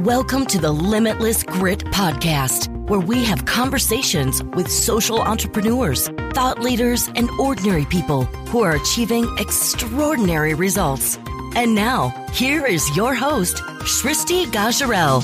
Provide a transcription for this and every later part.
Welcome to the Limitless Grit Podcast, where we have conversations with social entrepreneurs, thought leaders, and ordinary people who are achieving extraordinary results. And now, here is your host, Shristi Gajarel.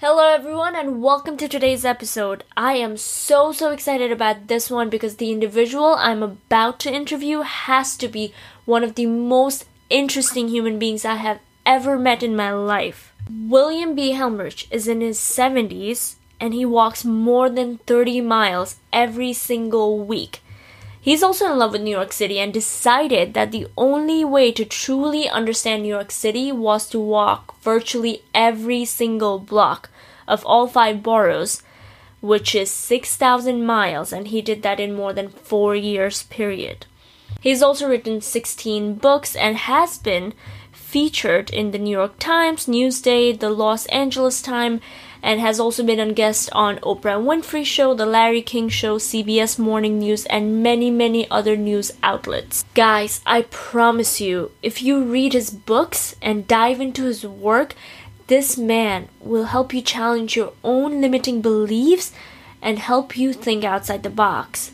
Hello, everyone, and welcome to today's episode. I am so, so excited about this one because the individual I'm about to interview has to be one of the most interesting human beings I have ever met in my life. William B. Helmreich is in his 70s and he walks more than 30 miles every single week. He's also in love with New York City and decided that the only way to truly understand New York City was to walk virtually every single block of all five boroughs, which is 6,000 miles, and he did that in more than four years period. He's also written 16 books and has been featured in the New York Times, Newsday, the Los Angeles Times, and has also been a guest on Oprah Winfrey Show, The Larry King Show, CBS Morning News, and many, many other news outlets. Guys, I promise you, if you read his books and dive into his work, this man will help you challenge your own limiting beliefs and help you think outside the box.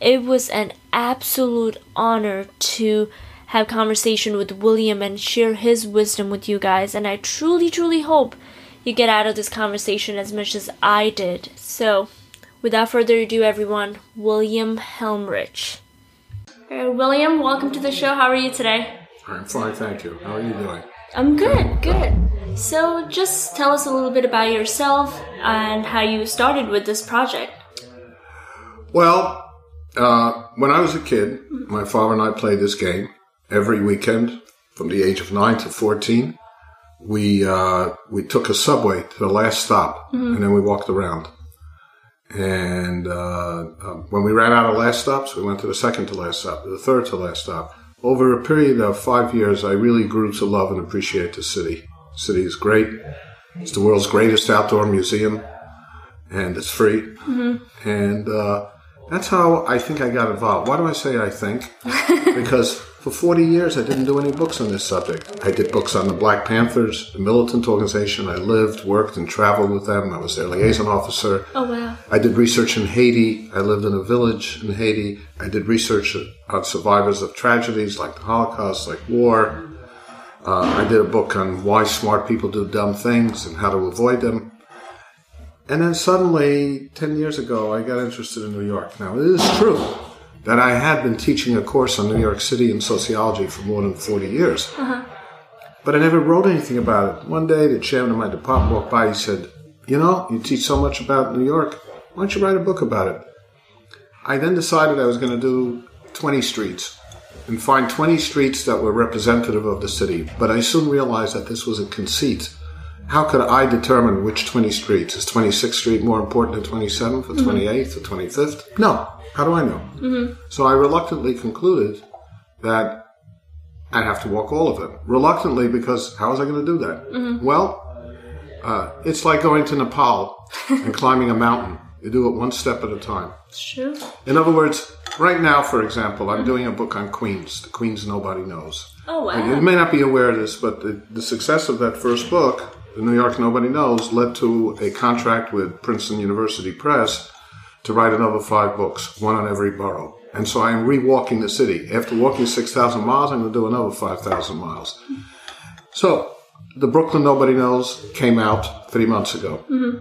It was an absolute honor to have conversation with William and share his wisdom with you guys and I truly truly hope you get out of this conversation as much as I did. So, without further ado, everyone, William Helmreich. Hey, William, welcome to the show. How are you today? I'm fine, thank you. How are you doing? I'm good, good. So, just tell us a little bit about yourself and how you started with this project. Well, uh, when I was a kid, my father and I played this game every weekend from the age of 9 to 14 we uh, we took a subway to the last stop, mm-hmm. and then we walked around. And uh, uh, when we ran out of last stops, we went to the second to last stop, the third to last stop. Over a period of five years, I really grew to love and appreciate the city. The city is great. It's the world's greatest outdoor museum, and it's free. Mm-hmm. And uh, that's how I think I got involved. Why do I say I think? because for 40 years, I didn't do any books on this subject. I did books on the Black Panthers, the militant organization. I lived, worked, and traveled with them. I was their liaison officer. Oh, wow. I did research in Haiti. I lived in a village in Haiti. I did research on survivors of tragedies like the Holocaust, like war. Uh, I did a book on why smart people do dumb things and how to avoid them. And then suddenly, 10 years ago, I got interested in New York. Now, it is true that I had been teaching a course on New York City and sociology for more than 40 years. Uh-huh. But I never wrote anything about it. One day, the chairman of my department walked by. He said, You know, you teach so much about New York. Why don't you write a book about it? I then decided I was going to do 20 streets and find 20 streets that were representative of the city. But I soon realized that this was a conceit. How could I determine which 20 streets? Is 26th Street more important than 27th or 28th or 25th? No. How do I know? Mm-hmm. So I reluctantly concluded that I'd have to walk all of it. Reluctantly, because how was I going to do that? Mm-hmm. Well, uh, it's like going to Nepal and climbing a mountain. You do it one step at a time. True. In other words, right now, for example, I'm mm-hmm. doing a book on Queens, the Queens Nobody Knows. Oh, wow. you may not be aware of this, but the, the success of that first book, The New York Nobody Knows, led to a contract with Princeton University Press to write another five books, one on every borough. And so I am rewalking the city. After walking 6,000 miles, I'm going to do another 5,000 miles. So the Brooklyn Nobody Knows came out three months ago. Mm-hmm.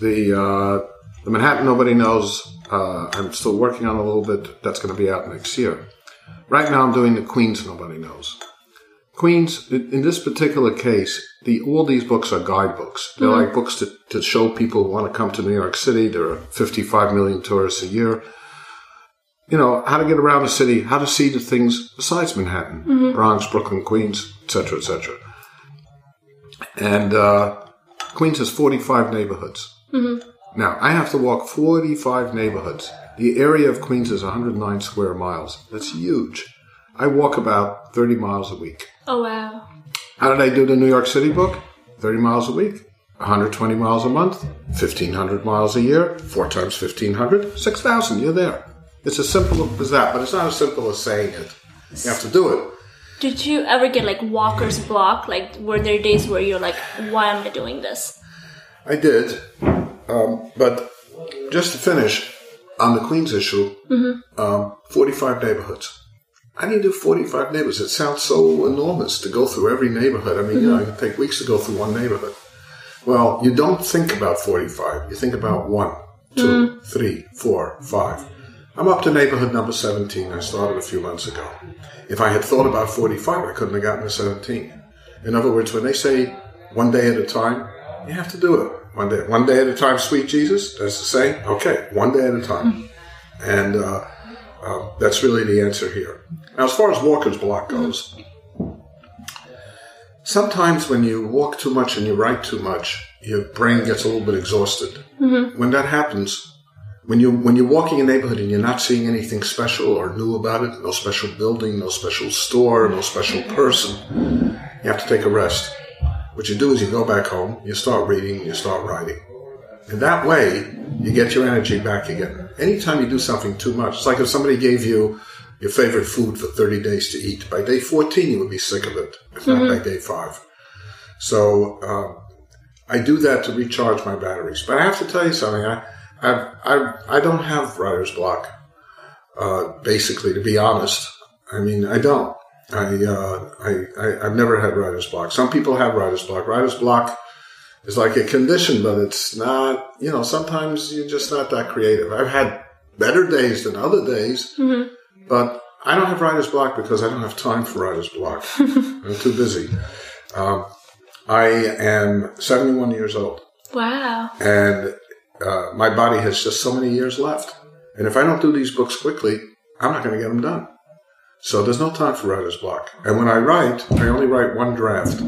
The, uh, the Manhattan Nobody Knows, uh, I'm still working on a little bit. That's going to be out next year. Right now, I'm doing the Queens Nobody Knows. Queens, in this particular case, the all these books are guidebooks. They're mm-hmm. like books to, to show people who want to come to New York City. There are 55 million tourists a year. You know, how to get around the city, how to see the things besides Manhattan, mm-hmm. Bronx, Brooklyn, Queens, etc., etc. And uh, Queens has 45 neighborhoods. Mm-hmm. Now, I have to walk 45 neighborhoods. The area of Queens is 109 square miles. That's huge. I walk about 30 miles a week. Oh, wow. How did I do the New York City book? 30 miles a week, 120 miles a month, 1,500 miles a year, 4 times 1,500, 6,000. You're there. It's as simple as that, but it's not as simple as saying it. You have to do it. Did you ever get like walker's block? Like, were there days where you're like, why am I doing this? I did, um, but just to finish on the Queens issue, um, 45 neighborhoods. How need to do 45 neighborhoods? It sounds so enormous to go through every neighborhood. I mean, you know, mm-hmm. it can take weeks to go through one neighborhood. Well, you don't think about 45. You think about one, two, mm. three, four, five. I'm up to neighborhood number 17. I started a few months ago. If I had thought about 45, I couldn't have gotten to 17. In other words, when they say one day at a time, you have to do it. One day, one day at a time, sweet Jesus. That's the saying. Okay, one day at a time. Mm. And uh, uh, that's really the answer here. Now, as far as Walker's block goes, sometimes when you walk too much and you write too much, your brain gets a little bit exhausted. When that happens, when you when you're walking a neighborhood and you're not seeing anything special or new about it, no special building, no special store, no special person, you have to take a rest. What you do is you go back home, you start reading, you start writing. And that way, you get your energy back again. Anytime you do something too much, it's like if somebody gave you your favorite food for 30 days to eat. By day 14, you would be sick of it, if not by day five. So, um, I do that to recharge my batteries. But I have to tell you something. I, I, I, I don't have writer's block. Uh, basically, to be honest, I mean, I don't. I, uh, I, I, I've never had writer's block. Some people have writer's block. Writer's block is like a condition, but it's not, you know, sometimes you're just not that creative. I've had better days than other days, but I don't have writer's block because I don't have time for writer's block. I'm too busy. Um, I am 71 years old Wow. and uh, my body has just so many years left. And if I don't do these books quickly, I'm not going to get them done. So there's no time for writer's block. And when I write, I only write one draft.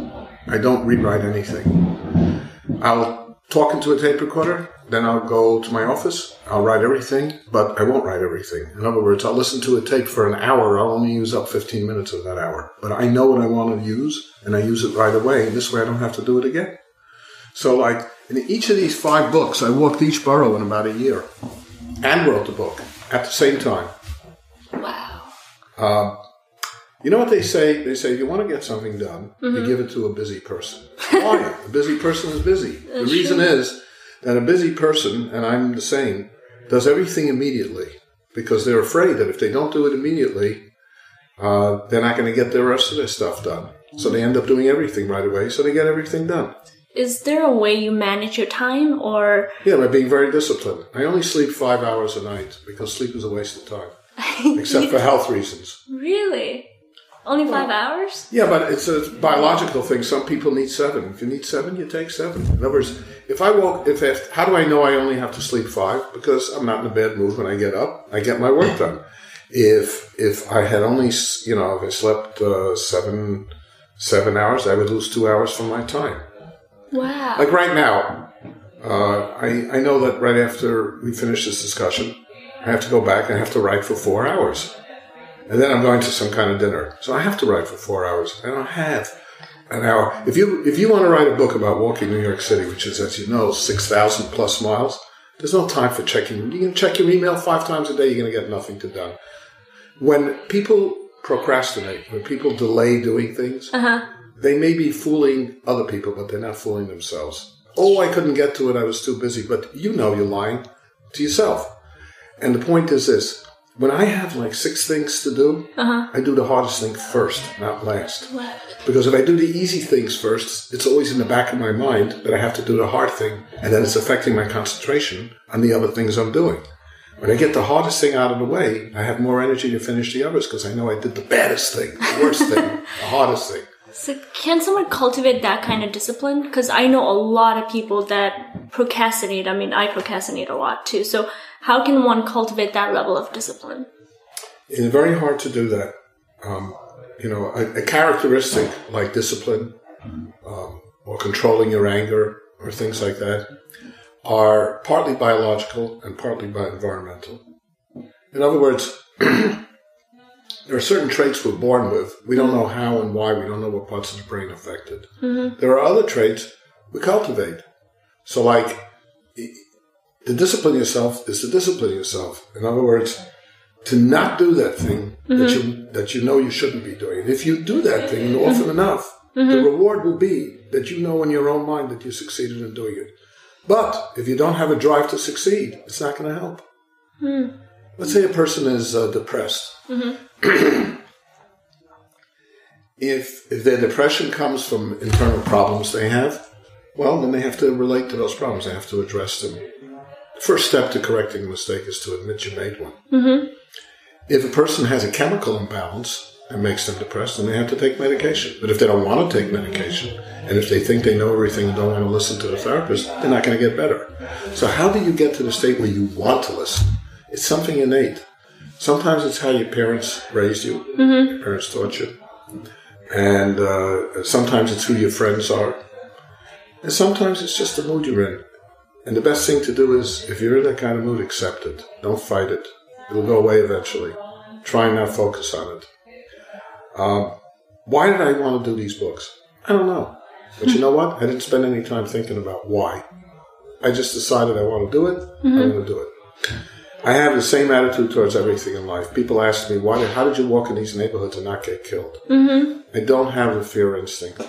I don't rewrite anything. I'll talk into a tape recorder, then I'll go to my office, I'll write everything, but I won't write everything. In other words, I'll listen to a tape for an hour, I'll only use up 15 minutes of that hour. But I know what I want to use, and I use it right away, and this way I don't have to do it again. So, like, in each of these five books, I walked each borough in about a year and wrote the book at the same time. Wow. Uh, You know what they say? They say if you want to get something done, you give it to a busy person. Why? a busy person is busy. the reason is that a busy person, and I'm the same, does everything immediately because they're afraid that if they don't do it immediately, uh, they're not going to get the rest of their stuff done. So they end up doing everything right away, so they get everything done. Is there a way you manage your time or Yeah, by being very disciplined. I only sleep five hours a night because sleep is a waste of time, except for health reasons. really? Only five hours? Yeah, but it's a biological thing. Some people need seven. If you need seven, you take seven. In other words, if I walk, if, if how do I know I only have to sleep five? Because I'm not in a bad mood when I get up. I get my work done. If if I had only, you know, if I slept uh, seven seven hours, I would lose two hours from my time. Wow. Like right now, uh, I I know that right after we finish this discussion, I have to go back and I have to write for four hours, and then I'm going to some kind of dinner. So I have to write for four hours. I don't have an hour. If you if you want to write a book about walking New York City, which is as you know six thousand plus miles, there's no time for checking. You can check your email five times a day. You're going to get nothing to done. When people procrastinate, when people delay doing things, uh-huh. they may be fooling other people, but they're not fooling themselves. Oh, I couldn't get to it. I was too busy. But you know you're lying to yourself. And the point is this when I have like six things to do, uh-huh. I do the hardest thing first, not last. Because if I do the easy things first, it's always in the back of my mind that I have to do the hard thing, and then it's affecting my concentration on the other things I'm doing. When I get the hardest thing out of the way, I have more energy to finish the others because I know I did the baddest thing, the worst thing, the hardest thing. So can someone cultivate that kind of discipline? Because I know a lot of people that procrastinate. I mean, I procrastinate a lot too. So how can one cultivate that level of discipline? It's very hard to do that. Um, you know, a, a characteristic like discipline um, or controlling your anger or things like that are partly biological and partly by environmental. In other words, there are certain traits we're born with. We don't know how and why. We don't know what parts of the brain affected. There are other traits we cultivate. So, like, the discipline yourself is to discipline yourself. In other words, to not do that thing that mm-hmm. you that you know you shouldn't be doing. And if you do that thing often mm-hmm. enough, the mm-hmm. reward will be that you know in your own mind that you succeeded in doing it. But if you don't have a drive to succeed, it's not going to help. Mm. Let's say a person is uh, depressed. if if their depression comes from internal problems they have, well, then they have to relate to those problems. They have to address them. The first step to correcting a mistake is to admit you made one. If a person has a chemical imbalance and makes them depressed, then they have to take medication. But if they don't want to take medication, and if they think they know everything and don't want to listen to the therapist, they're not going to get better. So, how do you get to the state where you want to listen? It's something innate. Sometimes it's how your parents raised you, your parents taught you, and uh, sometimes it's who your friends are, and sometimes it's just the mood you're in. And the best thing to do is, if you're in that kind of mood, accept it. Don't fight it. It'll go away eventually. Try and not focus on it. Um, why did I want to do these books? I don't know. But you know what? I didn't spend any time thinking about why. I just decided I want to do it. I'm going to do it. I have the same attitude towards everything in life. People ask me, "Why? How did you walk in these neighborhoods and not get killed?" I don't have the fear instinct.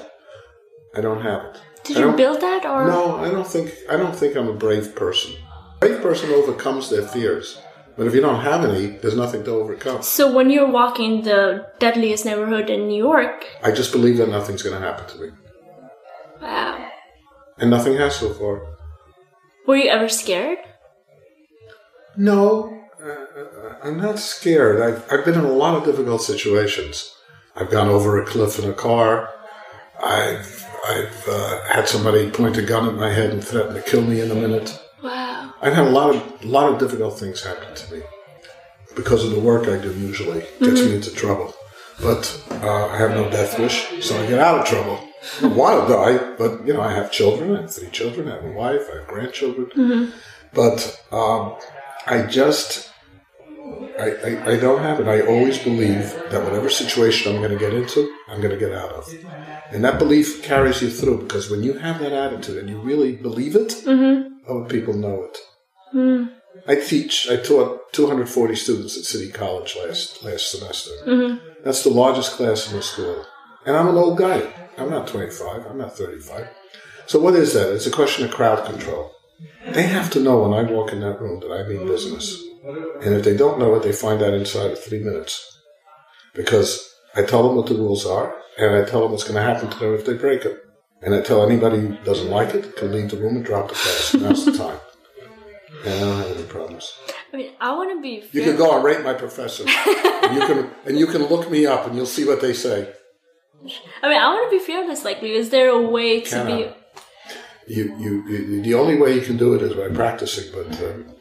I don't have it. Did you build that or No, I don't think. I don't think I'm a brave person. A brave person overcomes their fears. But if you don't have any, there's nothing to overcome. So when you're walking the deadliest neighborhood in New York, I just believe that nothing's going to happen to me, wow. and nothing has so far. Were you ever scared? No, uh, I'm not scared. I've, I've been in a lot of difficult situations. I've gone over a cliff in a car. I've I've uh, had somebody point a gun at my head and threaten to kill me in a minute. Wow. I've had a lot of a lot of difficult things happen to me because of the work I do. Usually gets me into trouble, but uh, I have no death wish, so I get out of trouble. I don't want to die, but you know I have children. I have three children. I have a wife. I have grandchildren. But um, I just I, I, I don't have it. I always believe that whatever situation I'm going to get into, I'm going to get out of. And that belief carries you through because when you have that attitude and you really believe it, mm-hmm. other people know it. Mm. I teach, I taught 240 students at City College last, last semester. Mm-hmm. That's the largest class in the school. And I'm an old guy. I'm not 25, I'm not 35. So what is that? It's a question of crowd control. They have to know when I walk in that room that I mean business. And if they don't know it, they find out inside of three minutes. Because I tell them what the rules are, and I tell them what's going to happen to them if they break them. And I tell anybody who doesn't like it can leave the room and drop the class. Now's the time. And I don't have any problems. I mean, I want to be. You can go and rate my professor. and you can and you can look me up and you'll see what they say. I mean, I want to be fearless. Like, is there a way to Cannot. be? You, you, you, the only way you can do it is by practicing. But um,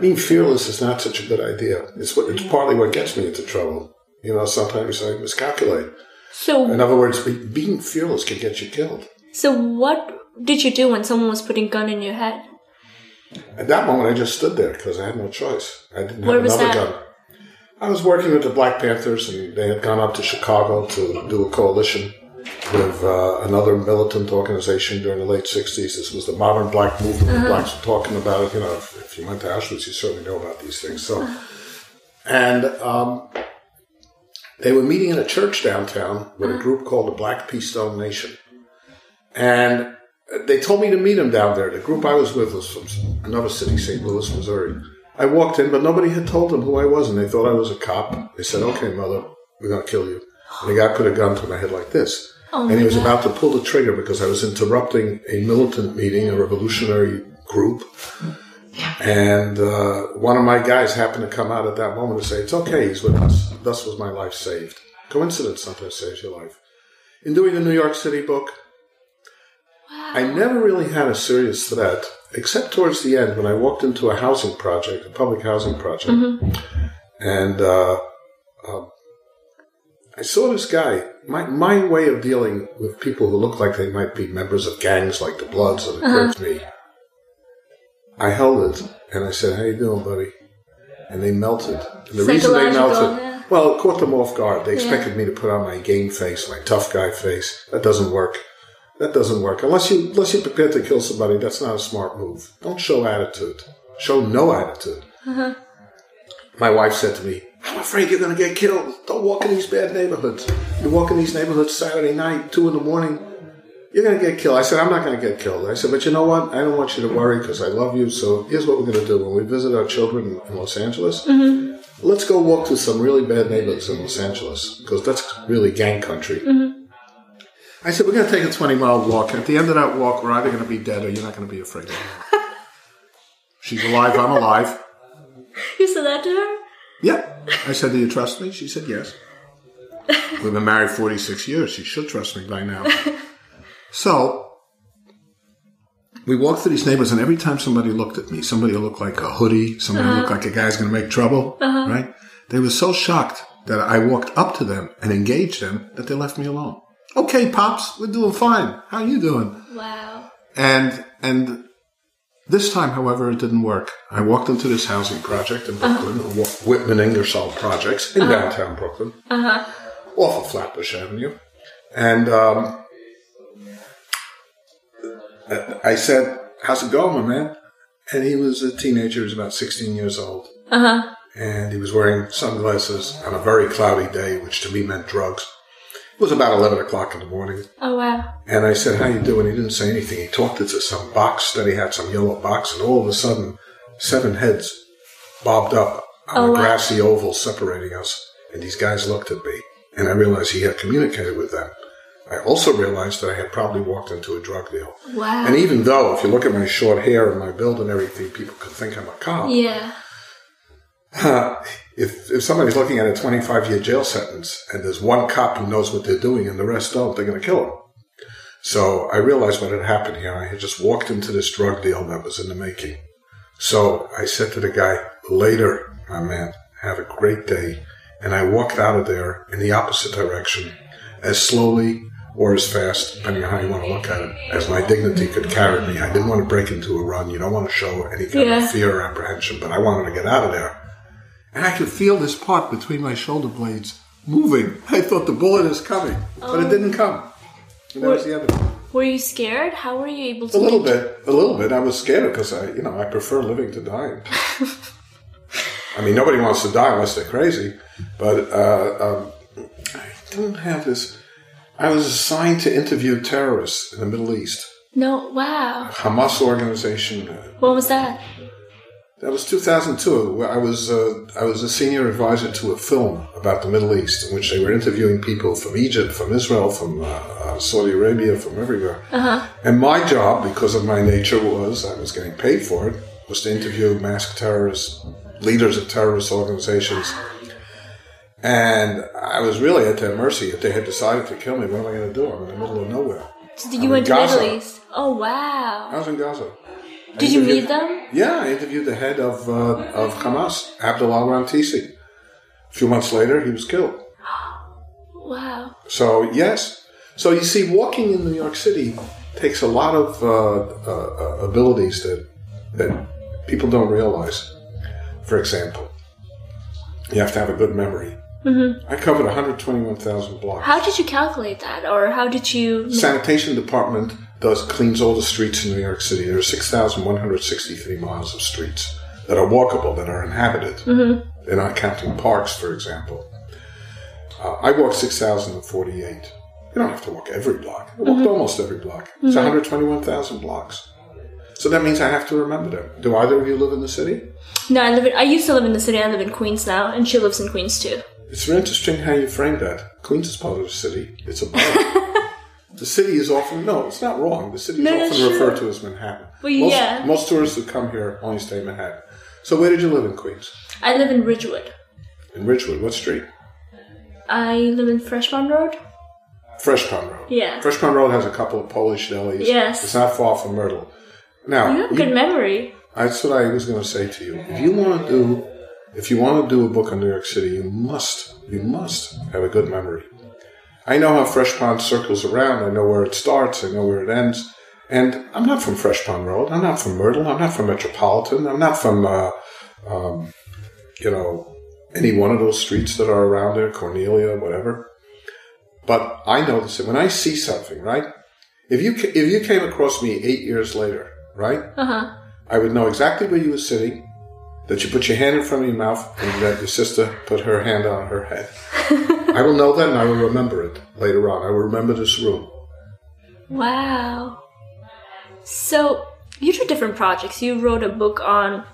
being fearless is not such a good idea. It's what it's partly what gets me into trouble. You know, sometimes I miscalculate. So, In other words, be, being fearless can get you killed. so what did you do when someone was putting gun in your head? At that moment, I just stood there because I had no choice. I didn't have Where was another that? gun. I was working with the Black Panthers, and they had gone up to Chicago to do a coalition with uh, another militant organization during the late 60s. This was the modern black movement. Uh-huh. Blacks were talking about it. You know, if, if you went to Auschwitz, you certainly know about these things. So, and um, they were meeting in a church downtown with Uh-huh. a group called the Black P. Stone Nation. And they told me to meet them down there. The group I was with was from another city, St. Louis, Missouri. I walked in, but nobody had told them who I was, and they thought I was a cop. They said, "Okay, mother, we're going to kill you." And the guy put a gun to my head like this, Oh and he was about to pull the trigger because I was interrupting a militant meeting, a revolutionary group. Yeah. And uh, one of my guys happened to come out at that moment and say, "It's okay, he's with us." Thus was my life saved. Coincidence sometimes saves your life. In doing the New York City book, I never really had a serious threat, except towards the end when I walked into a housing project, a public housing project, and uh, um, I saw this guy. My my way of dealing with people who look like they might be members of gangs like the Bloods that uh-huh. occurred to me. I held it and I said, "How you doing, buddy?" And they melted. And the reason they melted, yeah. well, it caught them off guard. They expected me to put on my game face, my tough guy face. That doesn't work. That doesn't work unless you unless you're prepared to kill somebody. That's not a smart move. Don't show attitude. Show no attitude. Uh-huh. My wife said to me, I'm afraid you're going to get killed. Don't walk in these bad neighborhoods. You walk in these neighborhoods Saturday night, 2 in the morning, you're going to get killed. I said, I'm not going to get killed. I said, but you know what? I don't want you to worry because I love you. So here's what we're going to do. When we visit our children in Los Angeles, mm-hmm. let's go walk through some really bad neighborhoods in Los Angeles because that's really gang country. Mm-hmm. I said, we're going to take a 20 mile walk. And at the end of that walk, we're either going to be dead or you're not going to be afraid of. She's alive. I'm alive. You said that to her? Yeah. I said, Do you trust me? She said, Yes. We've been married 46 years. She should trust me by now. So, we walked through these neighborhoods, and every time somebody looked at me, somebody looked like a hoodie, somebody uh-huh. looked like a guy's going to make trouble, uh-huh. right? They were so shocked that I walked up to them and engaged them that they left me alone. Okay, pops, we're doing fine. How you doing? Wow. And and this time, however, it didn't work. I walked into this housing project in Brooklyn, the Whitman Ingersoll projects in downtown Brooklyn, off of Flatbush Avenue, and um, I said, "How's it going, my man?" And he was a teenager; he was about sixteen years old, Uh huh. and he was wearing sunglasses on a very cloudy day, which to me meant drugs. It was about eleven o'clock in the morning. Oh wow. And I said, How you doing? He didn't say anything. He talked into some box that he had, some yellow box, and all of a sudden, seven heads bobbed up on Oh, a wow. grassy oval separating us. And these guys looked at me, and I realized he had communicated with them. I also realized that I had probably walked into a drug deal. Wow. And even though, if you look at my short hair and my build and everything, people could think I'm a cop. yeah. If if somebody's looking at a 25 year jail sentence and there's one cop who knows what they're doing and the rest don't, they're going to kill him. So I realized what had happened here. I had just walked into this drug deal that was in the making. So I said to the guy, later, my man, have a great day. And I walked out of there in the opposite direction as slowly or as fast, depending on how you want to look at it, as my dignity could carry me. I didn't want to break into a run. You don't want to show any kind Yeah. of fear or apprehension, but I wanted to get out of there. And I could feel this part between my shoulder blades moving. I thought the bullet is coming, but it didn't come. And that was the of it. Were you scared? How were you able to? A little bit, a little bit. I was scared because I, you know, I prefer living to dying. I mean, nobody wants to die unless they're crazy. But uh, um, I didn't have this. I was assigned to interview terrorists in the Middle East. No. Wow. Hamas organization. uh, What was that? That was 2002. where I was uh, I was a senior advisor to a film about the Middle East, in which they were interviewing people from Egypt, from Israel, from uh, uh, Saudi Arabia, from everywhere. And my job, because of my nature, was I was getting paid for it, was to interview masked terrorists, leaders of terrorist organizations. And I was really at their mercy. If they had decided to kill me, what am I going to do? I'm in the middle of nowhere. So I'm you went in to Gaza. Middle East. Oh wow. I was in Gaza. Did you meet them? Yeah, I interviewed the head of uh, of Hamas, Abdul Al Rantisi. A few months later, he was killed. Wow. So yes, so you see, walking in New York City takes a lot of uh, uh, uh, abilities that that people don't realize. For example, you have to have a good memory. I covered 121,000 blocks. How did you calculate that, or how did you? Sanitation department does cleans all the streets in New York City. There are 6,163 miles of streets that are walkable, that are inhabited. They're not counting parks, for example. Uh, I walked 6,048. You don't have to walk every block. I walked almost every block. It's 121,000 blocks. So that means I have to remember them. Do either of you live in the city? No, I live in. I used to live in the city. I live in Queens now, and she lives in Queens too. It's very interesting how you frame that. Queens is part of the city. It's a borough. the city is often no, it's not wrong. The city is No, no, often sure. referred to as Manhattan. Well, most, yeah. most tourists who come here only stay in Manhattan. So where did you live in Queens? I live in Ridgewood. In Ridgewood. What street? I live in Fresh Pond Road. Fresh Pond Road. Yeah. Fresh Pond Road has a couple of Polish delis. Yes. It's not far from Myrtle. Now, You have you- good memory. That's what I was going to say to you. If you want to do, if you want to do a book on New York City, you must, you must have a good memory. I know how Fresh Pond circles around. I know where it starts. I know where it ends. And I'm not from Fresh Pond Road. I'm not from Myrtle. I'm not from Metropolitan. I'm not from, uh, um, you know, any one of those streets that are around there, Cornelia, whatever. But I notice it when I see something, right? If you if you came across me eight years later, right? Uh huh. I would know exactly where you were sitting, that you put your hand in front of your mouth and that your sister put her hand on her head. I will know that and I will remember it later on. I will remember this room. Wow. So you did different projects. You wrote a book on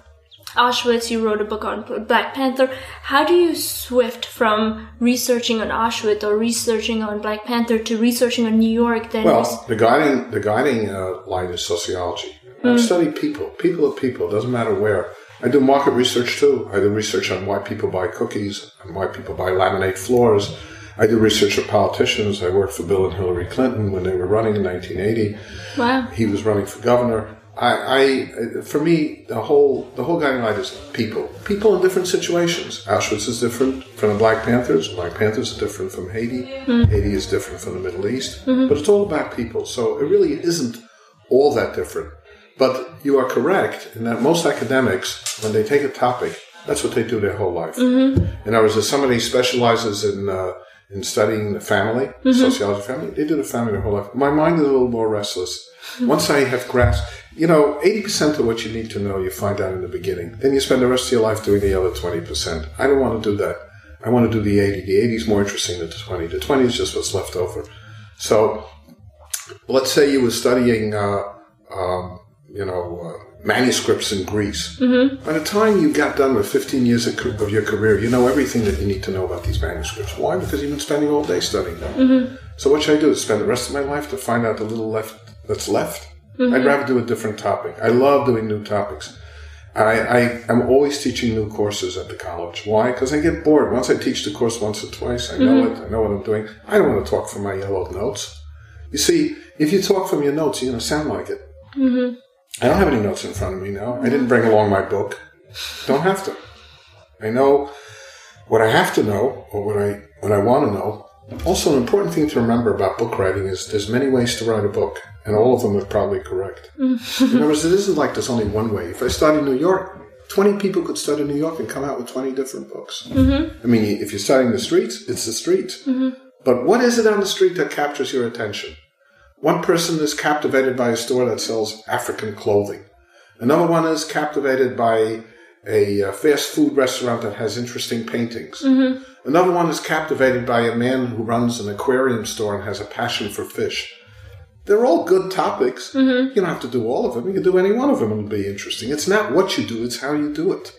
Auschwitz, you wrote a book on Black Panther. How do you swift from researching on Auschwitz or researching on Black Panther to researching on New York? Then well, the guiding the guiding uh, line is sociology. Mm. I study people, people of people. It doesn't matter where. I do market research too. I do research on why people buy cookies and why people buy laminate floors. I do research of politicians. I worked for Bill and Hillary Clinton when they were running in 1980. Wow. He was running for governor. I, I, for me, the whole the whole guiding light is people. People in different situations. Auschwitz is different from the Black Panthers. Black Panthers are different from Haiti. Mm-hmm. Haiti is different from the Middle East. Mm-hmm. But it's all about people. So it really isn't all that different. But you are correct in that most academics, when they take a topic, that's what they do their whole life. Mm-hmm. In other words, if somebody specializes in uh, in studying the family, mm-hmm. sociology of family, they do the family their whole life. My mind is a little more restless. Once I have grasped you know, 80% of what you need to know you find out in the beginning. Then you spend the rest of your life doing the other 20%. I don't want to do that. I want to do the 80. The 80 is more interesting than the 20. The 20 is just what's left over. So let's say you were studying, uh, um, you know, uh, manuscripts in Greece. Mm-hmm. By the time you got done with 15 years of, your career, you know everything that you need to know about these manuscripts. Why? Because you've been spending all day studying them. Mm-hmm. So what should I do? Spend the rest of my life to find out the little left that's left? Mm-hmm. I'd rather do a different topic. I love doing new topics. I, I am always teaching new courses at the college. Why? Because I get bored. Once I teach the course once or twice, I know mm-hmm. it. I know what I'm doing. I don't want to talk from my yellow notes. You see, if you talk from your notes, you're going to sound like it. Mm-hmm. I don't have any notes in front of me now. I didn't bring along my book. Don't have to. I know what I have to know or what I what I want to know. Also, an important thing to remember about book writing is there's many ways to write a book and all of them are probably correct. in other words, it isn't like there's only one way. If I study New York, 20 people could study New York and come out with 20 different books. Mm-hmm. I mean, if you're studying the streets, it's the streets. Mm-hmm. But what is it on the street that captures your attention? One person is captivated by a store that sells African clothing. Another one is captivated by a uh, fast food restaurant that has interesting paintings. Mm-hmm. Another one is captivated by a man who runs an aquarium store and has a passion for fish. They're all good topics. Mm-hmm. You don't have to do all of them. You can do any one of them and it'll be interesting. It's not what you do, it's how you do it.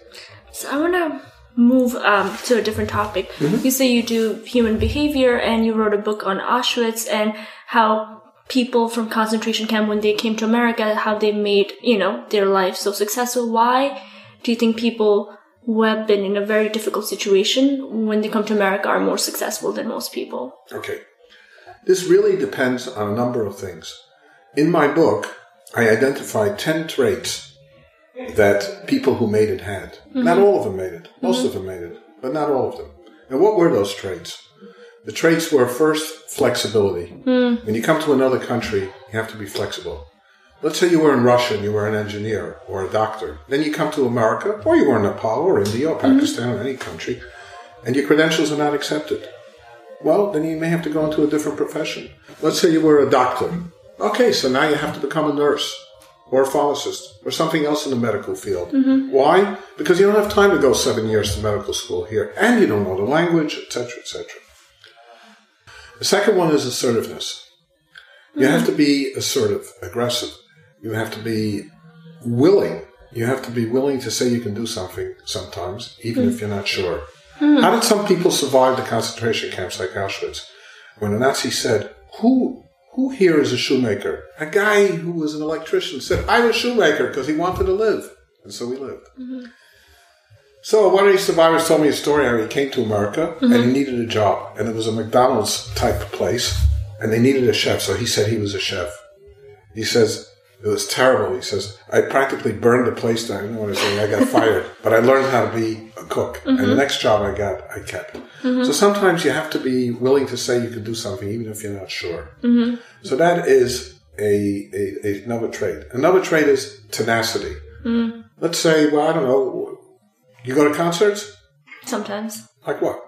So I want to move um, to a different topic. Mm-hmm. You say you do human behavior and you wrote a book on Auschwitz and how people from concentration camp when they came to America, how they made, you know, their life so successful. Why do you think people who have been in a very difficult situation when they come to America are more successful than most people? Okay. This really depends on a number of things. In my book, I identified 10 traits that people who made it had. Mm-hmm. Not all of them made it. Most mm-hmm. of them made it, but not all of them. And what were those traits? The traits were first flexibility. Mm. When you come to another country, you have to be flexible. Let's say you were in Russia and you were an engineer or a doctor. Then you come to America, or you were in Nepal or India or mm-hmm. Pakistan mm-hmm. or any country, and your credentials are not accepted well, then you may have to go into a different profession. Let's say you were a doctor. Okay, so now you have to become a nurse or a pharmacist or something else in the medical field. Mm-hmm. Why? Because you don't have time to go seven years to medical school here, and you don't know the language, etc., etc. The second one is assertiveness. You mm-hmm. have to be assertive, aggressive. You have to be willing. You have to be willing to say you can do something sometimes, even mm-hmm. if you're not sure. Hmm. How did some people survive the concentration camps like Auschwitz? When the Nazi said, "Who who here is a shoemaker?" A guy who was an electrician said, "I'm a shoemaker" because he wanted to live, and so he lived. So one of these survivors told me a story how he came to America mm-hmm. and he mm-hmm. needed a job, and it was a McDonald's type place, and they needed a chef. So he said he was a chef. He says it was terrible. He says, I practically burned the place down. You know what I'm saying? I got fired, but I learned how to be a cook. Mm-hmm. And the mm-hmm. next job I got, I kept. Mm-hmm. So sometimes you have to be willing to say you can do something, even if you're not sure. Mm-hmm. So that is a, a, a, another trait. Another trait is tenacity. Let's say, well, I don't know, you go to concerts? Sometimes. Like what?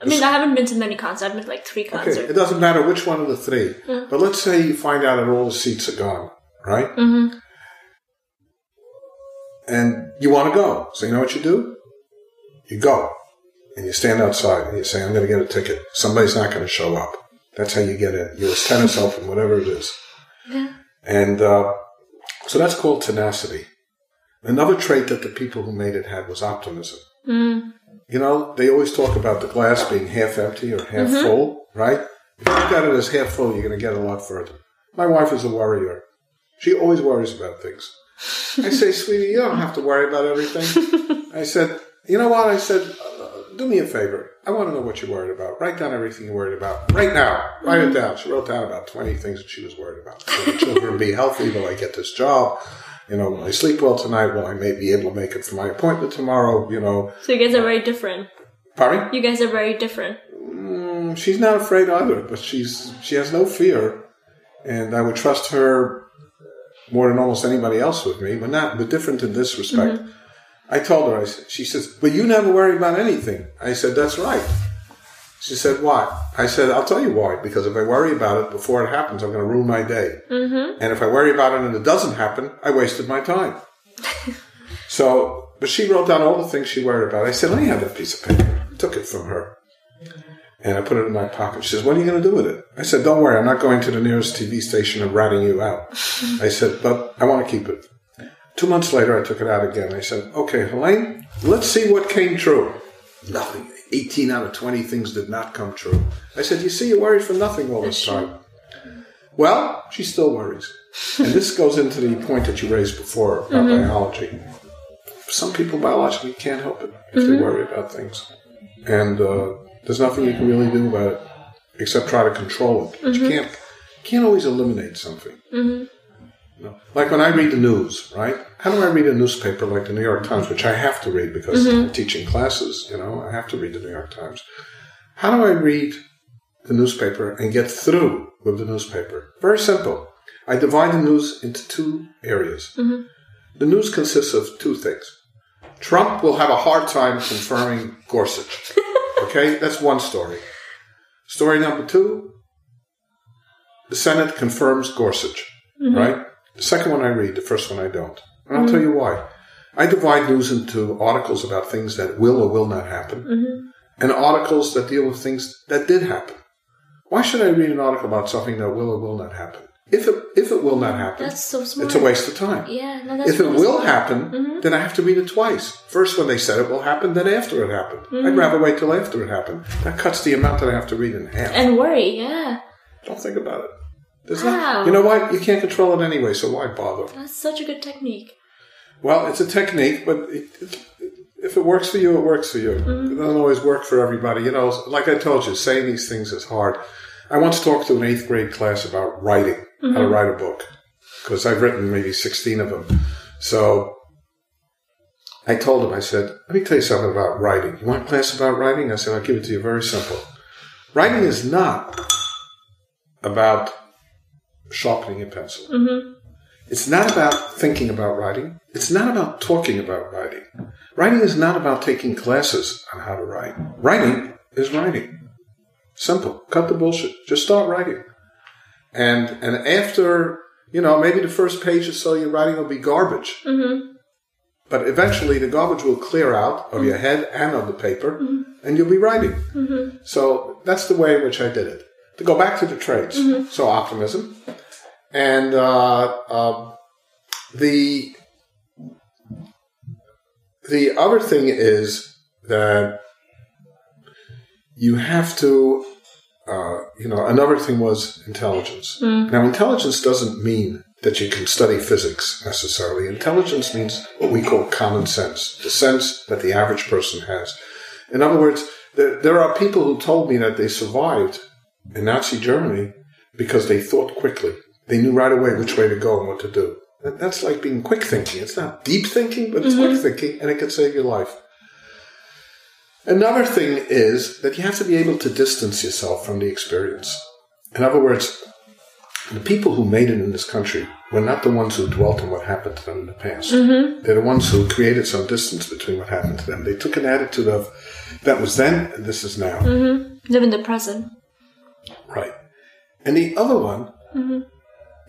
I mean, I haven't been to many concerts. I've been to like three concerts. Okay, it doesn't matter which one of the 3 mm-hmm. But let's say you find out that all the seats are gone right? Mm-hmm. and you want to go. So you know what you do? You go and you stand outside and you say, I'm going to get a ticket. Somebody's not going to show up. That's how you get in. You're a tennis open, whatever it is. Yeah. And uh, so that's called tenacity. Another trait that the people who made it had was optimism. Mm. You know, they always talk about the glass being half empty or half full, right? If you look at it as half full, you're going to get a lot further. My wife is a worrier. She always worries about things. I say, sweetie, you don't have to worry about everything. I said, you know what? I said, uh, do me a favor. I want to know what you're worried about. Write down everything you're worried about right now. Write it down. She wrote down about 20 things that she was worried about. Will the children be healthy? Will I get this job? You know, will I sleep well tonight? Will I may be able to make it for my appointment tomorrow? You know, So you guys are very different. pardon? You guys are very different. Mm, she's not afraid either, but she's she has no fear, and I would trust her more than almost anybody else with me, but not but different in this respect. I told her, I said, she says, "But you never worry about anything." I said, "That's right." She said, "Why?" I said, "I'll tell you why. Because if I worry about it before it happens, I'm going to ruin my day. Mm-hmm. And if I worry about it and it doesn't happen, I wasted my time." so, but she wrote down all the things she worried about. I said, "Let me have that piece of paper." I took it from her. And I put it in my pocket. She says, What are you going to do with it? I said, Don't worry, I'm not going to the nearest TV station and ratting you out. I said, But I want to keep it. Two months later, I took it out again. I said, Okay, Helene, let's see what came true. Nothing. 18 out of 20 things did not come true. I said, You see, you worried for nothing all this time. Well, she still worries. And this goes into the point that you raised before about mm-hmm. biology. Some people biologically can't help it if they mm-hmm. worry about things. And uh, there's nothing you can really do about it except try to control it. But you mm-hmm. can't can't always eliminate something. You know? Like when I read the news, right? How do I read a newspaper like the New York Times, which I have to read because mm-hmm. I'm teaching classes, you know, I have to read the New York Times. How do I read the newspaper and get through with the newspaper? Very simple. I divide the news into two areas. Mm-hmm. The news consists of two things. Trump will have a hard time confirming Gorsuch. Okay, that's one story. Story number two the Senate confirms Gorsuch, mm-hmm. right? The second one I read, the first one I don't. And I'll tell you why. I divide news into articles about things that will or will not happen mm-hmm. and articles that deal with things that did happen. Why should I read an article about something that will or will not happen? If it, if it will not happen, That's so smart. it's a waste of time. Yeah, no, that's If it will smart. happen, mm-hmm. then I have to read it twice. First when they said it will happen, then after it happened. I'd mm-hmm. rather wait till after it happened. That cuts the amount that I have to read in half. And worry, yeah. Don't think about it. There's Wow. not, you know what? You can't control it anyway, so why bother? That's such a good technique. Well, it's a technique, but it, it, if it works for you, it works for you. Mm-hmm. It doesn't always work for everybody. You know, like I told you, saying these things is hard. I once talked to an eighth grade class about writing, how to mm-hmm. write a book, because I've written maybe 16 of them. So I told them, I said, let me tell you something about writing. You want a class about writing? I said, I'll give it to you very simple. Writing is not about sharpening a pencil. Mm-hmm. It's not about thinking about writing. It's not about talking about writing. Writing is not about taking classes on how to write. Writing is writing. Simple. Cut the bullshit. Just start writing. And and after, you know, maybe the first page or so your writing will be garbage. Mm-hmm. But eventually the garbage will clear out of your mm-hmm. head and of the paper and you'll be writing. So that's the way in which I did it. To go back to the trades. So optimism. And uh, um, the the other thing is that you have to, uh, you know, another thing was intelligence. Now, intelligence doesn't mean that you can study physics necessarily. Intelligence means what we call common sense, the sense that the average person has. In other words, there, there are people who told me that they survived in Nazi Germany because they thought quickly. They knew right away which way to go and what to do. That's like being quick thinking. It's not deep thinking, but it's mm-hmm. quick thinking, and it can save your life. Another thing is that you have to be able to distance yourself from the experience. In other words, the people who made it in this country were not the ones who dwelt on what happened to them in the past. Mm-hmm. They're the ones who created some distance between what happened to them. They took an attitude of that was then and this is now. Mm-hmm. Live in the present. Right. And the other one mm-hmm.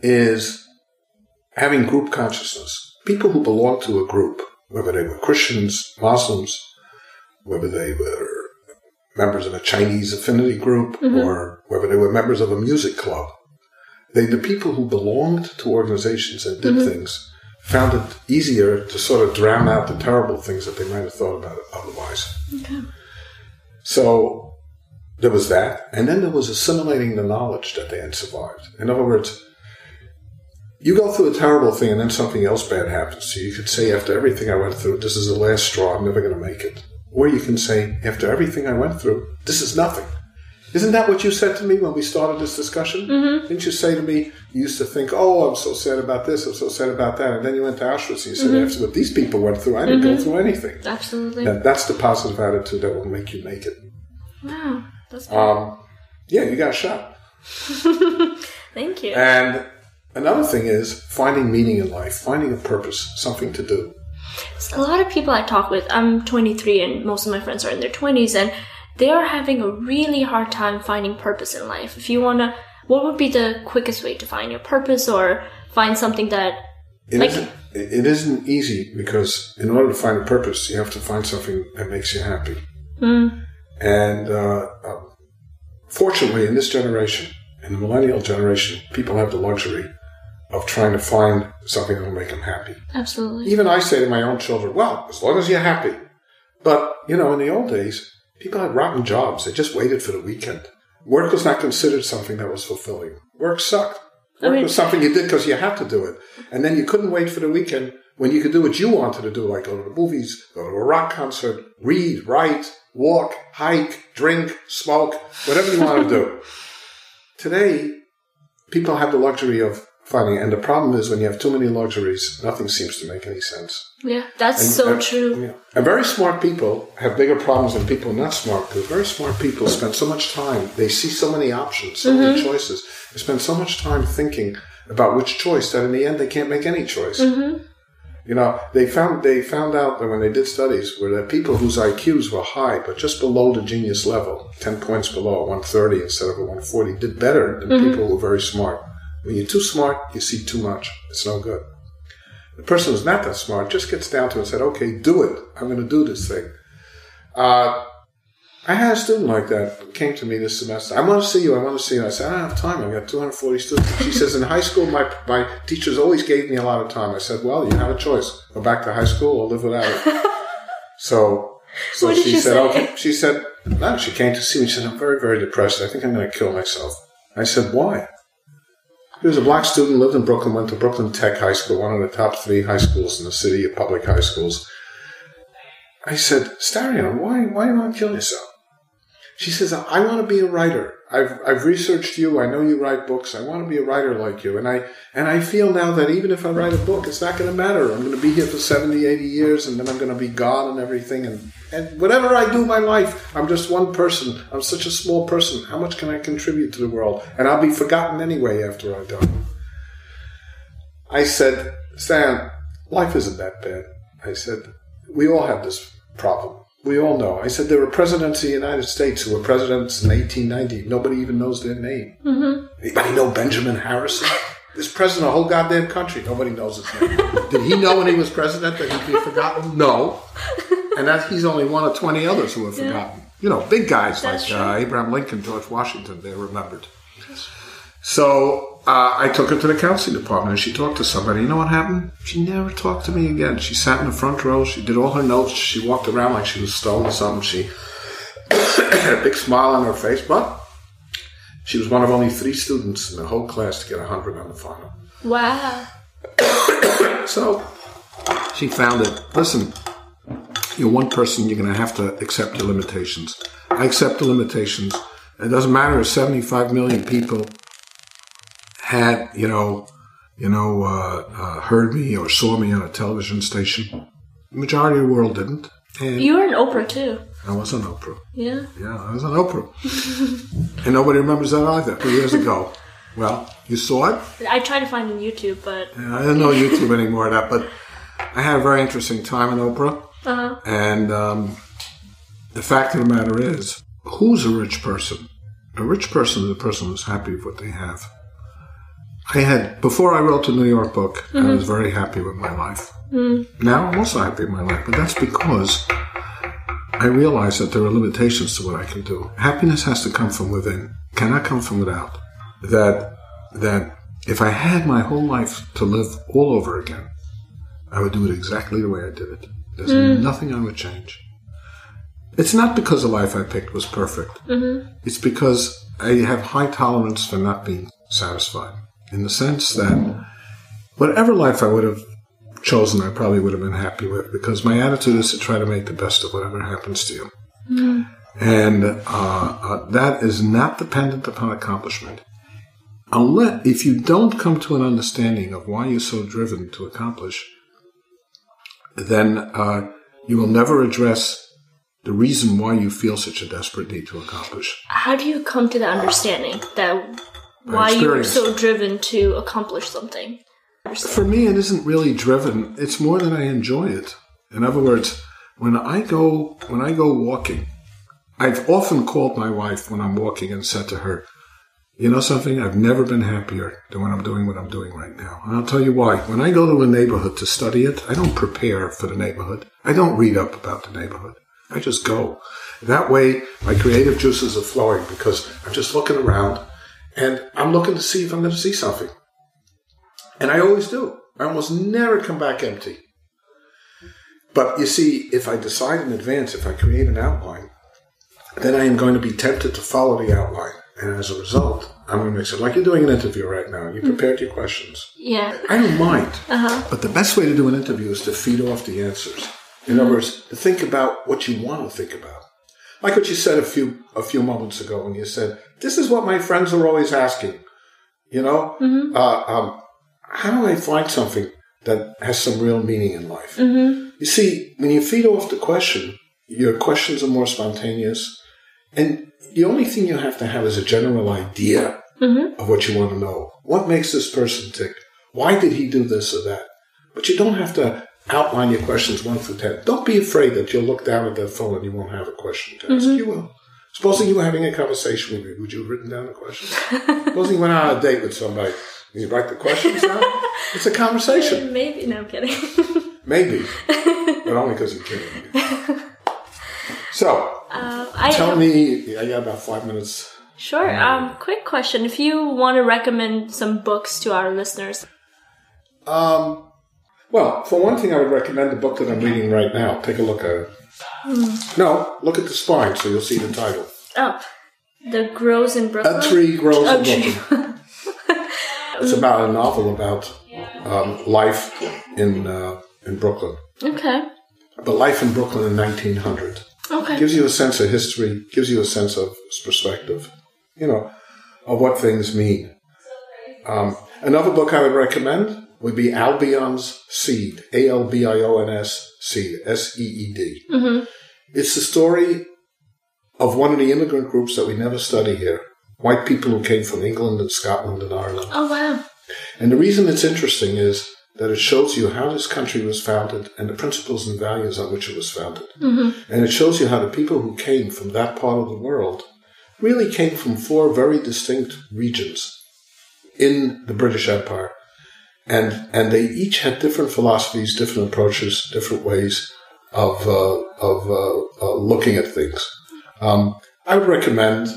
is having group consciousness. people who belonged to a group, whether they were Christians, Muslims, whether they were members of a Chinese affinity group, mm-hmm. or whether they were members of a music club, they, the people who belonged to organizations and did mm-hmm. things found it easier to sort of drown out the terrible things that they might have thought about otherwise. So there was that, and then there was assimilating the knowledge that they had survived. In other words, you go through a terrible thing and then something else bad happens. So you could say, after everything I went through, this is the last straw, I'm never going to make it. Or you can say, after everything I went through, this is nothing. Isn't that what you said to me when we started this discussion? Mm-hmm. Didn't you say to me, you used to think, oh, I'm so sad about this, I'm so sad about that. And then you went to Auschwitz and you said, after what these people went through, I didn't go through anything. Absolutely. That, that's the positive attitude that will make you make it. Wow. That's good. Um, yeah, you got a shot. Thank you. And another thing is finding meaning in life, finding a purpose, something to do. a lot of people I talk with, I'm 23 and most of my friends are in their 20s, and they are having a really hard time finding purpose in life. If you want to, what would be the quickest way to find your purpose or find something that, It Like- not it isn't easy because in order to find a purpose, you have to find something that makes you happy. And uh, uh, fortunately, in this generation, in the millennial generation, people have the luxury of trying to find something that will make them happy. absolutely. Even I say to my own children, well, as long as you're happy. But, you know, in the old days, people had rotten jobs. They just waited for the weekend. Work was not considered something that was fulfilling. Work sucked. Work mean- was something you did because you had to do it. And then you couldn't wait for the weekend when you could do what you wanted to do, like go to the movies, go to a rock concert, read, write, walk, hike, drink, smoke, whatever you want to do. Today, people have the luxury of finding, and the problem is when you have too many luxuries, nothing seems to make any sense. Yeah, that's And- so and- true. yeah. And very smart people have bigger problems than people not smart because very smart people spend so much time, they see so many options, so many mm-hmm. choices. They spend so much time thinking about which choice that in the end they can't make any choice. Mm-hmm. You know, they found they found out that when they did studies where the people whose IQs were high but just below the genius level, ten points below, 130 instead of a 140, did better than people who were very smart. When you're too smart, you see too much. It's no good. The person who's not that smart just gets down to it and said, okay, do it. I'm going to do this thing. Uh, I had a student like that came to me this semester. I want to see you. I want to see you. I said, I don't have time. I've got 240 students. She says, in high school, my, my teachers always gave me a lot of time. I said, well, you have a choice. Go back to high school or live without it. so, so she she said, say? okay. She said, no, she came to see me. She said, I'm very, very depressed. I think I'm going to kill myself. I said, why? He was a black student, lived in Brooklyn, went to Brooklyn Tech High School, one of the top three high schools in the city of public high schools. I said, Starion, why, why do you want to kill yourself? She says, I want to be a writer. I've, I've researched you. I know you write books. I want to be a writer like you. And I, and I feel now that even if I write a book, it's not going to matter. I'm going to be here for 70, 80 years and then I'm going to be gone and everything. And, and whatever I do in my life, I'm just one person. I'm such a small person. How much can I contribute to the world? And I'll be forgotten anyway after I die. I said, Stan, life isn't that bad. I said, we all have this problem. We all know. I said, there were presidents of the United States who were presidents in 1890. Nobody even knows their name. Mm-hmm. Anybody know Benjamin Harrison? This president of the whole goddamn country. Nobody knows his name. Did he know when he was president that he'd be forgotten? No. And that he's only one of 20 others who were forgotten. You know, big guys That's like uh, Abraham Lincoln, George Washington, they're remembered. So uh, I took her to the counseling department and she talked to somebody. You know what happened? She never talked to me again. She sat in the front row. She did all her notes. She walked around like she was stolen or something. She had a big smile on her face, but she was one of only three students in the whole class to get 100 on the final. Wow. So she found it. Listen, you're one person. You're going to have to accept your limitations. I accept the limitations. It doesn't matter if 75 million people had, you know, you know, uh, uh, heard me or saw me on a television station. The majority of the world didn't. And You were in Oprah too. I was on Oprah. Yeah. Yeah, I was on Oprah. and nobody remembers that either. Two years ago. Well, you saw it? I tried to find it on YouTube, but I don't know YouTube anymore, that, but I had a very interesting time in Oprah. uh, And um, the fact of the matter is, who's a rich person? A rich person is a person who's happy with what they have. I had before I wrote the New York book, I mm-hmm. was very happy with my life. Mm. Now I'm also happy with my life, but that's because I realize that there are limitations to what I can do. Happiness has to come from within, cannot come from without. That that if I had my whole life to live all over again, I would do it exactly the way I did it. There's mm. nothing I would change. It's not because the life I picked was perfect. Mm-hmm. It's because I have high tolerance for not being satisfied. In the sense that whatever life I would have chosen, I probably would have been happy with because my attitude is to try to make the best of whatever happens to you. And uh, uh, that is not dependent upon accomplishment. Unless, if you don't come to an understanding of why you're so driven to accomplish, then uh, you will never address the reason why you feel such a desperate need to accomplish. How do you come to the understanding that why you are so driven to accomplish something? For me, it isn't really driven. It's more that I enjoy it. In other words, when I go when I go walking, I've often called my wife when I'm walking and said to her, "You know something? I've never been happier than when I'm doing what I'm doing right now." And I'll tell you why. When I go to a neighborhood to study it, I don't prepare for the neighborhood. I don't read up about the neighborhood. I just go. That way, my creative juices are flowing because I'm just looking around and I'm looking to see if I'm going to see something. And I always do. I almost never come back empty. But you see, if I decide in advance, if I create an outline, then I am going to be tempted to follow the outline. And as a result, I'm going to mix it. Like you're doing an interview right now. You prepared your questions. Yeah. I don't mind. Uh-huh. But the best way to do an interview is to feed off the answers. In other words, to think about what you want to think about. Like what you said a few a few moments ago when you said, "This is what my friends are always asking." You know, uh, um, how do I find something that has some real meaning in life? You see, when you feed off the question, your questions are more spontaneous, and the only thing you have to have is a general idea of what you want to know. What makes this person tick? Why did he do this or that? But you don't have to outline your questions one through ten. Don't be afraid that you'll look down at that phone and you won't have a question to ask. You will. Supposing you were having a conversation with me, would you have written down the question? Supposing you went on a date with somebody, and you write the questions down? It's a conversation. Maybe. No, I'm kidding. Maybe. but only because you're kidding me. So, uh, I tell me, I got about five minutes. Sure. Um, quick question. If you want to recommend some books to our listeners, Um, well, for one thing, I would recommend the book that I'm reading right now. Take a look at it. No, look at the spine so you'll see the title. oh, The Grows in Brooklyn. A Tree Grows in Brooklyn. It's about a novel about um, life in uh, in Brooklyn, Okay. but life in Brooklyn in 1900. Okay. Gives you a sense of history, gives you a sense of perspective, you know, of what things mean. Um, another book I would recommend would be Albion's Seed, A L B I O N S Seed, S E E D. Mm-hmm. It's the story of one of the immigrant groups that we never study here white people who came from England and Scotland and Ireland. Oh wow. And the reason it's interesting is that it shows you how this country was founded and the principles and values on which it was founded. Mm-hmm. And it shows you how the people who came from that part of the world really came from four very distinct regions in the British Empire. And, and they each had different philosophies, different approaches, different ways of, uh, of uh, uh, looking at things. Um, I would recommend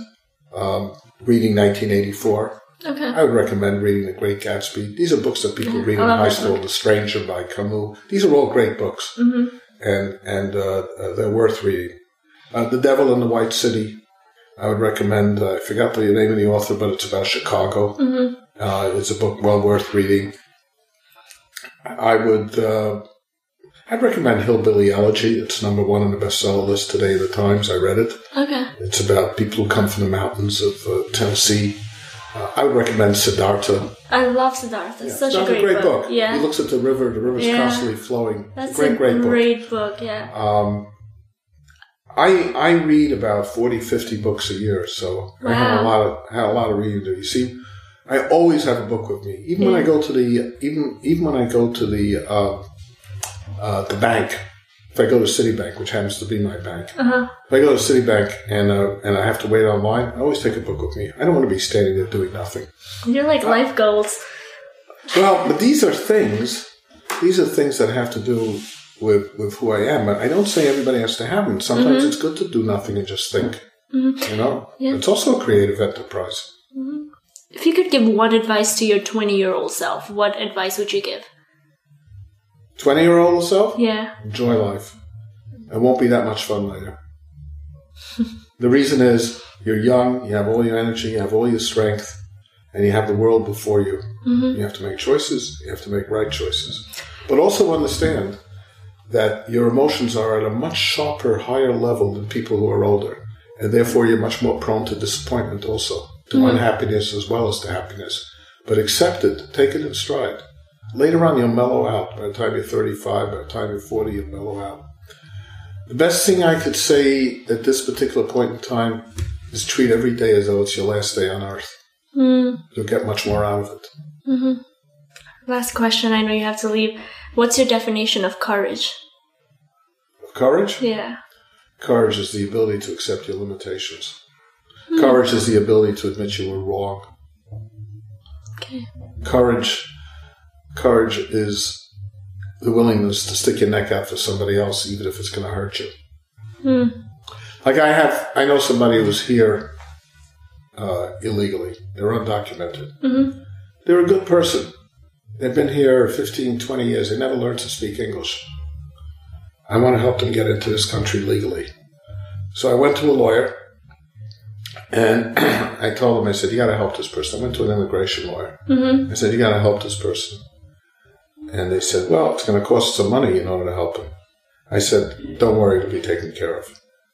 um, reading 1984. Okay. I would recommend reading The Great Gatsby. These are books that people read in high school. book. The Stranger by Camus. These are all great books, Mm-hmm. and and uh, uh, they're worth reading. Uh, the Devil in the White City. I would recommend. Uh, I forgot the name of the author, but it's about Chicago. Mm-hmm. Uh, it's a book well worth reading. I would. Uh, I'd recommend Hillbilly Elegy. It's number one on the bestseller list today in the Times. I read it. Okay. It's about people who come from the mountains of uh, Tennessee. Uh, I would recommend Siddhartha. I love Siddhartha. It's such That's a great, book. He Yeah. He looks at the river. The river's Yeah. constantly flowing. That's great, a great book. great book. Yeah. Um, I I read about 40, 50 books a year, so I have a lot of have a lot of reading to do. You see, I always have a book with me, even when I go to the even even when I go to the uh, uh, the bank. If I go to Citibank, which happens to be my bank, Uh-huh. if I go to Citibank and uh, and I have to wait online, I always take a book with me. I don't want to be standing there doing nothing. You're like life goals. Well, but these are things. These are things that have to do with with who I am. But I don't say everybody has to have them. Sometimes it's good to do nothing and just think. You know, Yeah. it's also a creative enterprise. If you could give one advice to your 20 year old self, what advice would you give? Twenty year old self, Yeah. enjoy life. It won't be that much fun later. the reason is you're young, you have all your energy, you have all your strength, and you have the world before you. Mm-hmm. You have to make choices, you have to make right choices. But also understand that your emotions are at a much sharper, higher level than people who are older. And therefore, you're much more prone to disappointment also, to hmm. unhappiness as well as to happiness. But accept it, take it in stride. Later on, you'll mellow out. By the time you're 35, by the time you're 40, you'll mellow out. The best thing I could say at this particular point in time is treat every day as though it's your last day on earth. Hmm. You'll get much more out of it. Mm-hmm. Last question, I know you have to leave. What's your definition of courage? Courage? Yeah. Courage is the ability to accept your limitations. Courage is the ability to admit you were wrong. Okay. Courage, courage is the willingness to stick your neck out for somebody else, even if it's going to hurt you. Like I have, I know somebody who was here uh, illegally. They're undocumented. They're a good person. They've been here 15, 20 years. They never learned to speak English. I want to help them get into this country legally. So I went to a lawyer and I told him, I said, you got to help this person. I went to an immigration lawyer. Mm-hmm. I said, you got to help this person. And they said, well, it's going to cost some money in order to help him. I said, don't worry, it'll be taken care of.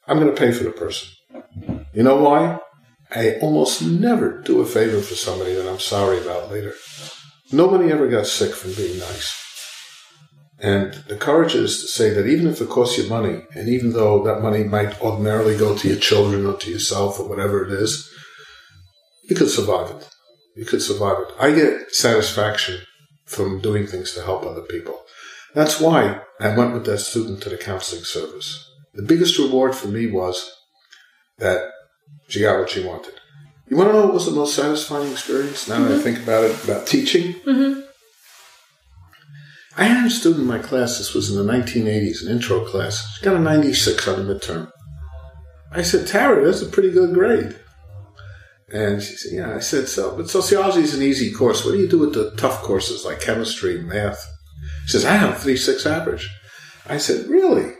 I'm going to pay for the person. You know why? I almost never do a favor for somebody that I'm sorry about later. Nobody ever got sick from being nice. And the courage is to say that even if it costs you money, and even though that money might ordinarily go to your children or to yourself or whatever it is, you could survive it. You could survive it. I get satisfaction from doing things to help other people. That's why I went with that student to the counseling service. The biggest reward for me was that she got what she wanted. You want to know what was the most satisfying experience now that I mm-hmm. think about it, about teaching? Mm-hmm. I had a student in my class, this was in the 1980s, an intro class. She got a 96 on the midterm. I said, Tara, that's a pretty good grade. And she said, Yeah. I said, So, but sociology is an easy course. What do you do with the tough courses like chemistry and math? She says, I have a 3 6 average. I said, Really?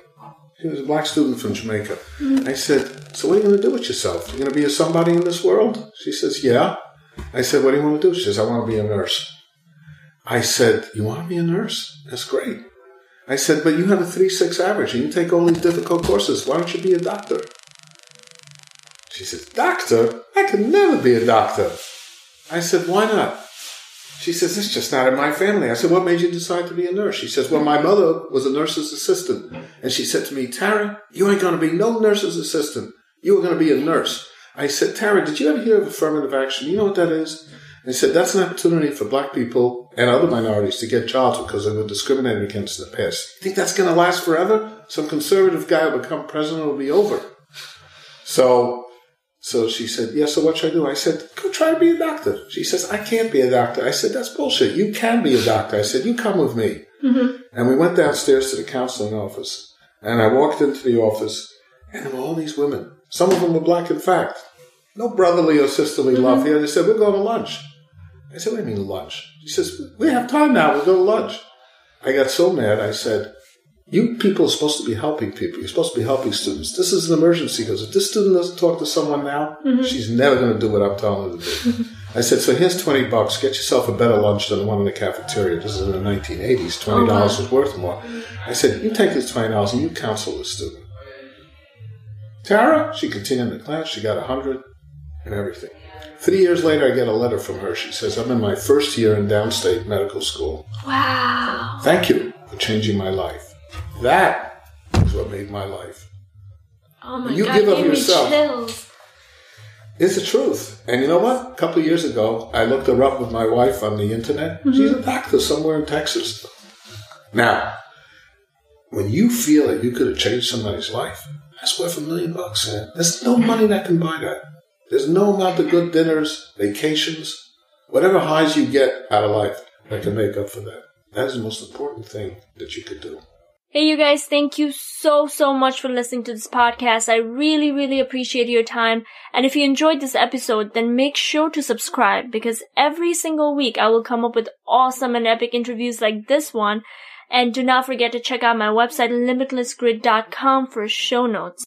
She was a black student from Jamaica. Mm-hmm. I said, So what are you going to do with yourself? You're going to be a somebody in this world? She says, Yeah. I said, What do you want to do? She says, I want to be a nurse. I said, You want to be a nurse? That's great. I said, But you have a 3 6 average and you take all these difficult courses. Why don't you be a doctor? She says, Doctor? I could never be a doctor. I said, Why not? She says, It's just not in my family. I said, What made you decide to be a nurse? She says, Well, my mother was a nurse's assistant. And she said to me, Tara, you ain't going to be no nurse's assistant. You are going to be a nurse. I said, Tara, did you ever hear of affirmative action? You know what that is? I said, That's an opportunity for black people and other minorities to get jobs because they were discriminated against in the past. You think that's going to last forever? Some conservative guy will become president, will be over. So so she said, Yeah, so what should I do? I said, Go try to be a doctor. She says, I can't be a doctor. I said, That's bullshit. You can be a doctor. I said, You come with me. Mm-hmm. And we went downstairs to the counseling office. And I walked into the office, and there were all these women. Some of them were black, in fact. No brotherly or sisterly mm-hmm. love here. They said, We're going to lunch. I said, What do you mean lunch? She says, We have time now. We'll go to lunch. I got so mad. I said, you people are supposed to be helping people. You're supposed to be helping students. This is an emergency because if this student doesn't talk to someone now, mm-hmm. she's never going to do what I'm telling her to do. I said, so here's 20 bucks. Get yourself a better lunch than the one in the cafeteria. This is in the 1980s. $20 was oh, worth more. I said, you take this $20 and you counsel this student. Tara, she continued in the class. She got 100 and everything. Three years later, I get a letter from her. She says, I'm in my first year in downstate medical school. Wow. Thank you for changing my life. That is what made my life. Oh my You god, give up gave yourself. me chills. It's the truth. And you know what? A couple of years ago, I looked her up with my wife on the internet. She's a mm-hmm. doctor somewhere in Texas. Now, when you feel that you could have changed somebody's life, that's worth a million bucks, man. There's no money that can buy that. There's no amount of good dinners, vacations, whatever highs you get out of life. that can make up for that. That is the most important thing that you could do. Hey, you guys, thank you so, so much for listening to this podcast. I really, really appreciate your time. And if you enjoyed this episode, then make sure to subscribe because every single week I will come up with awesome and epic interviews like this one. And do not forget to check out my website, limitlessgrid.com for show notes.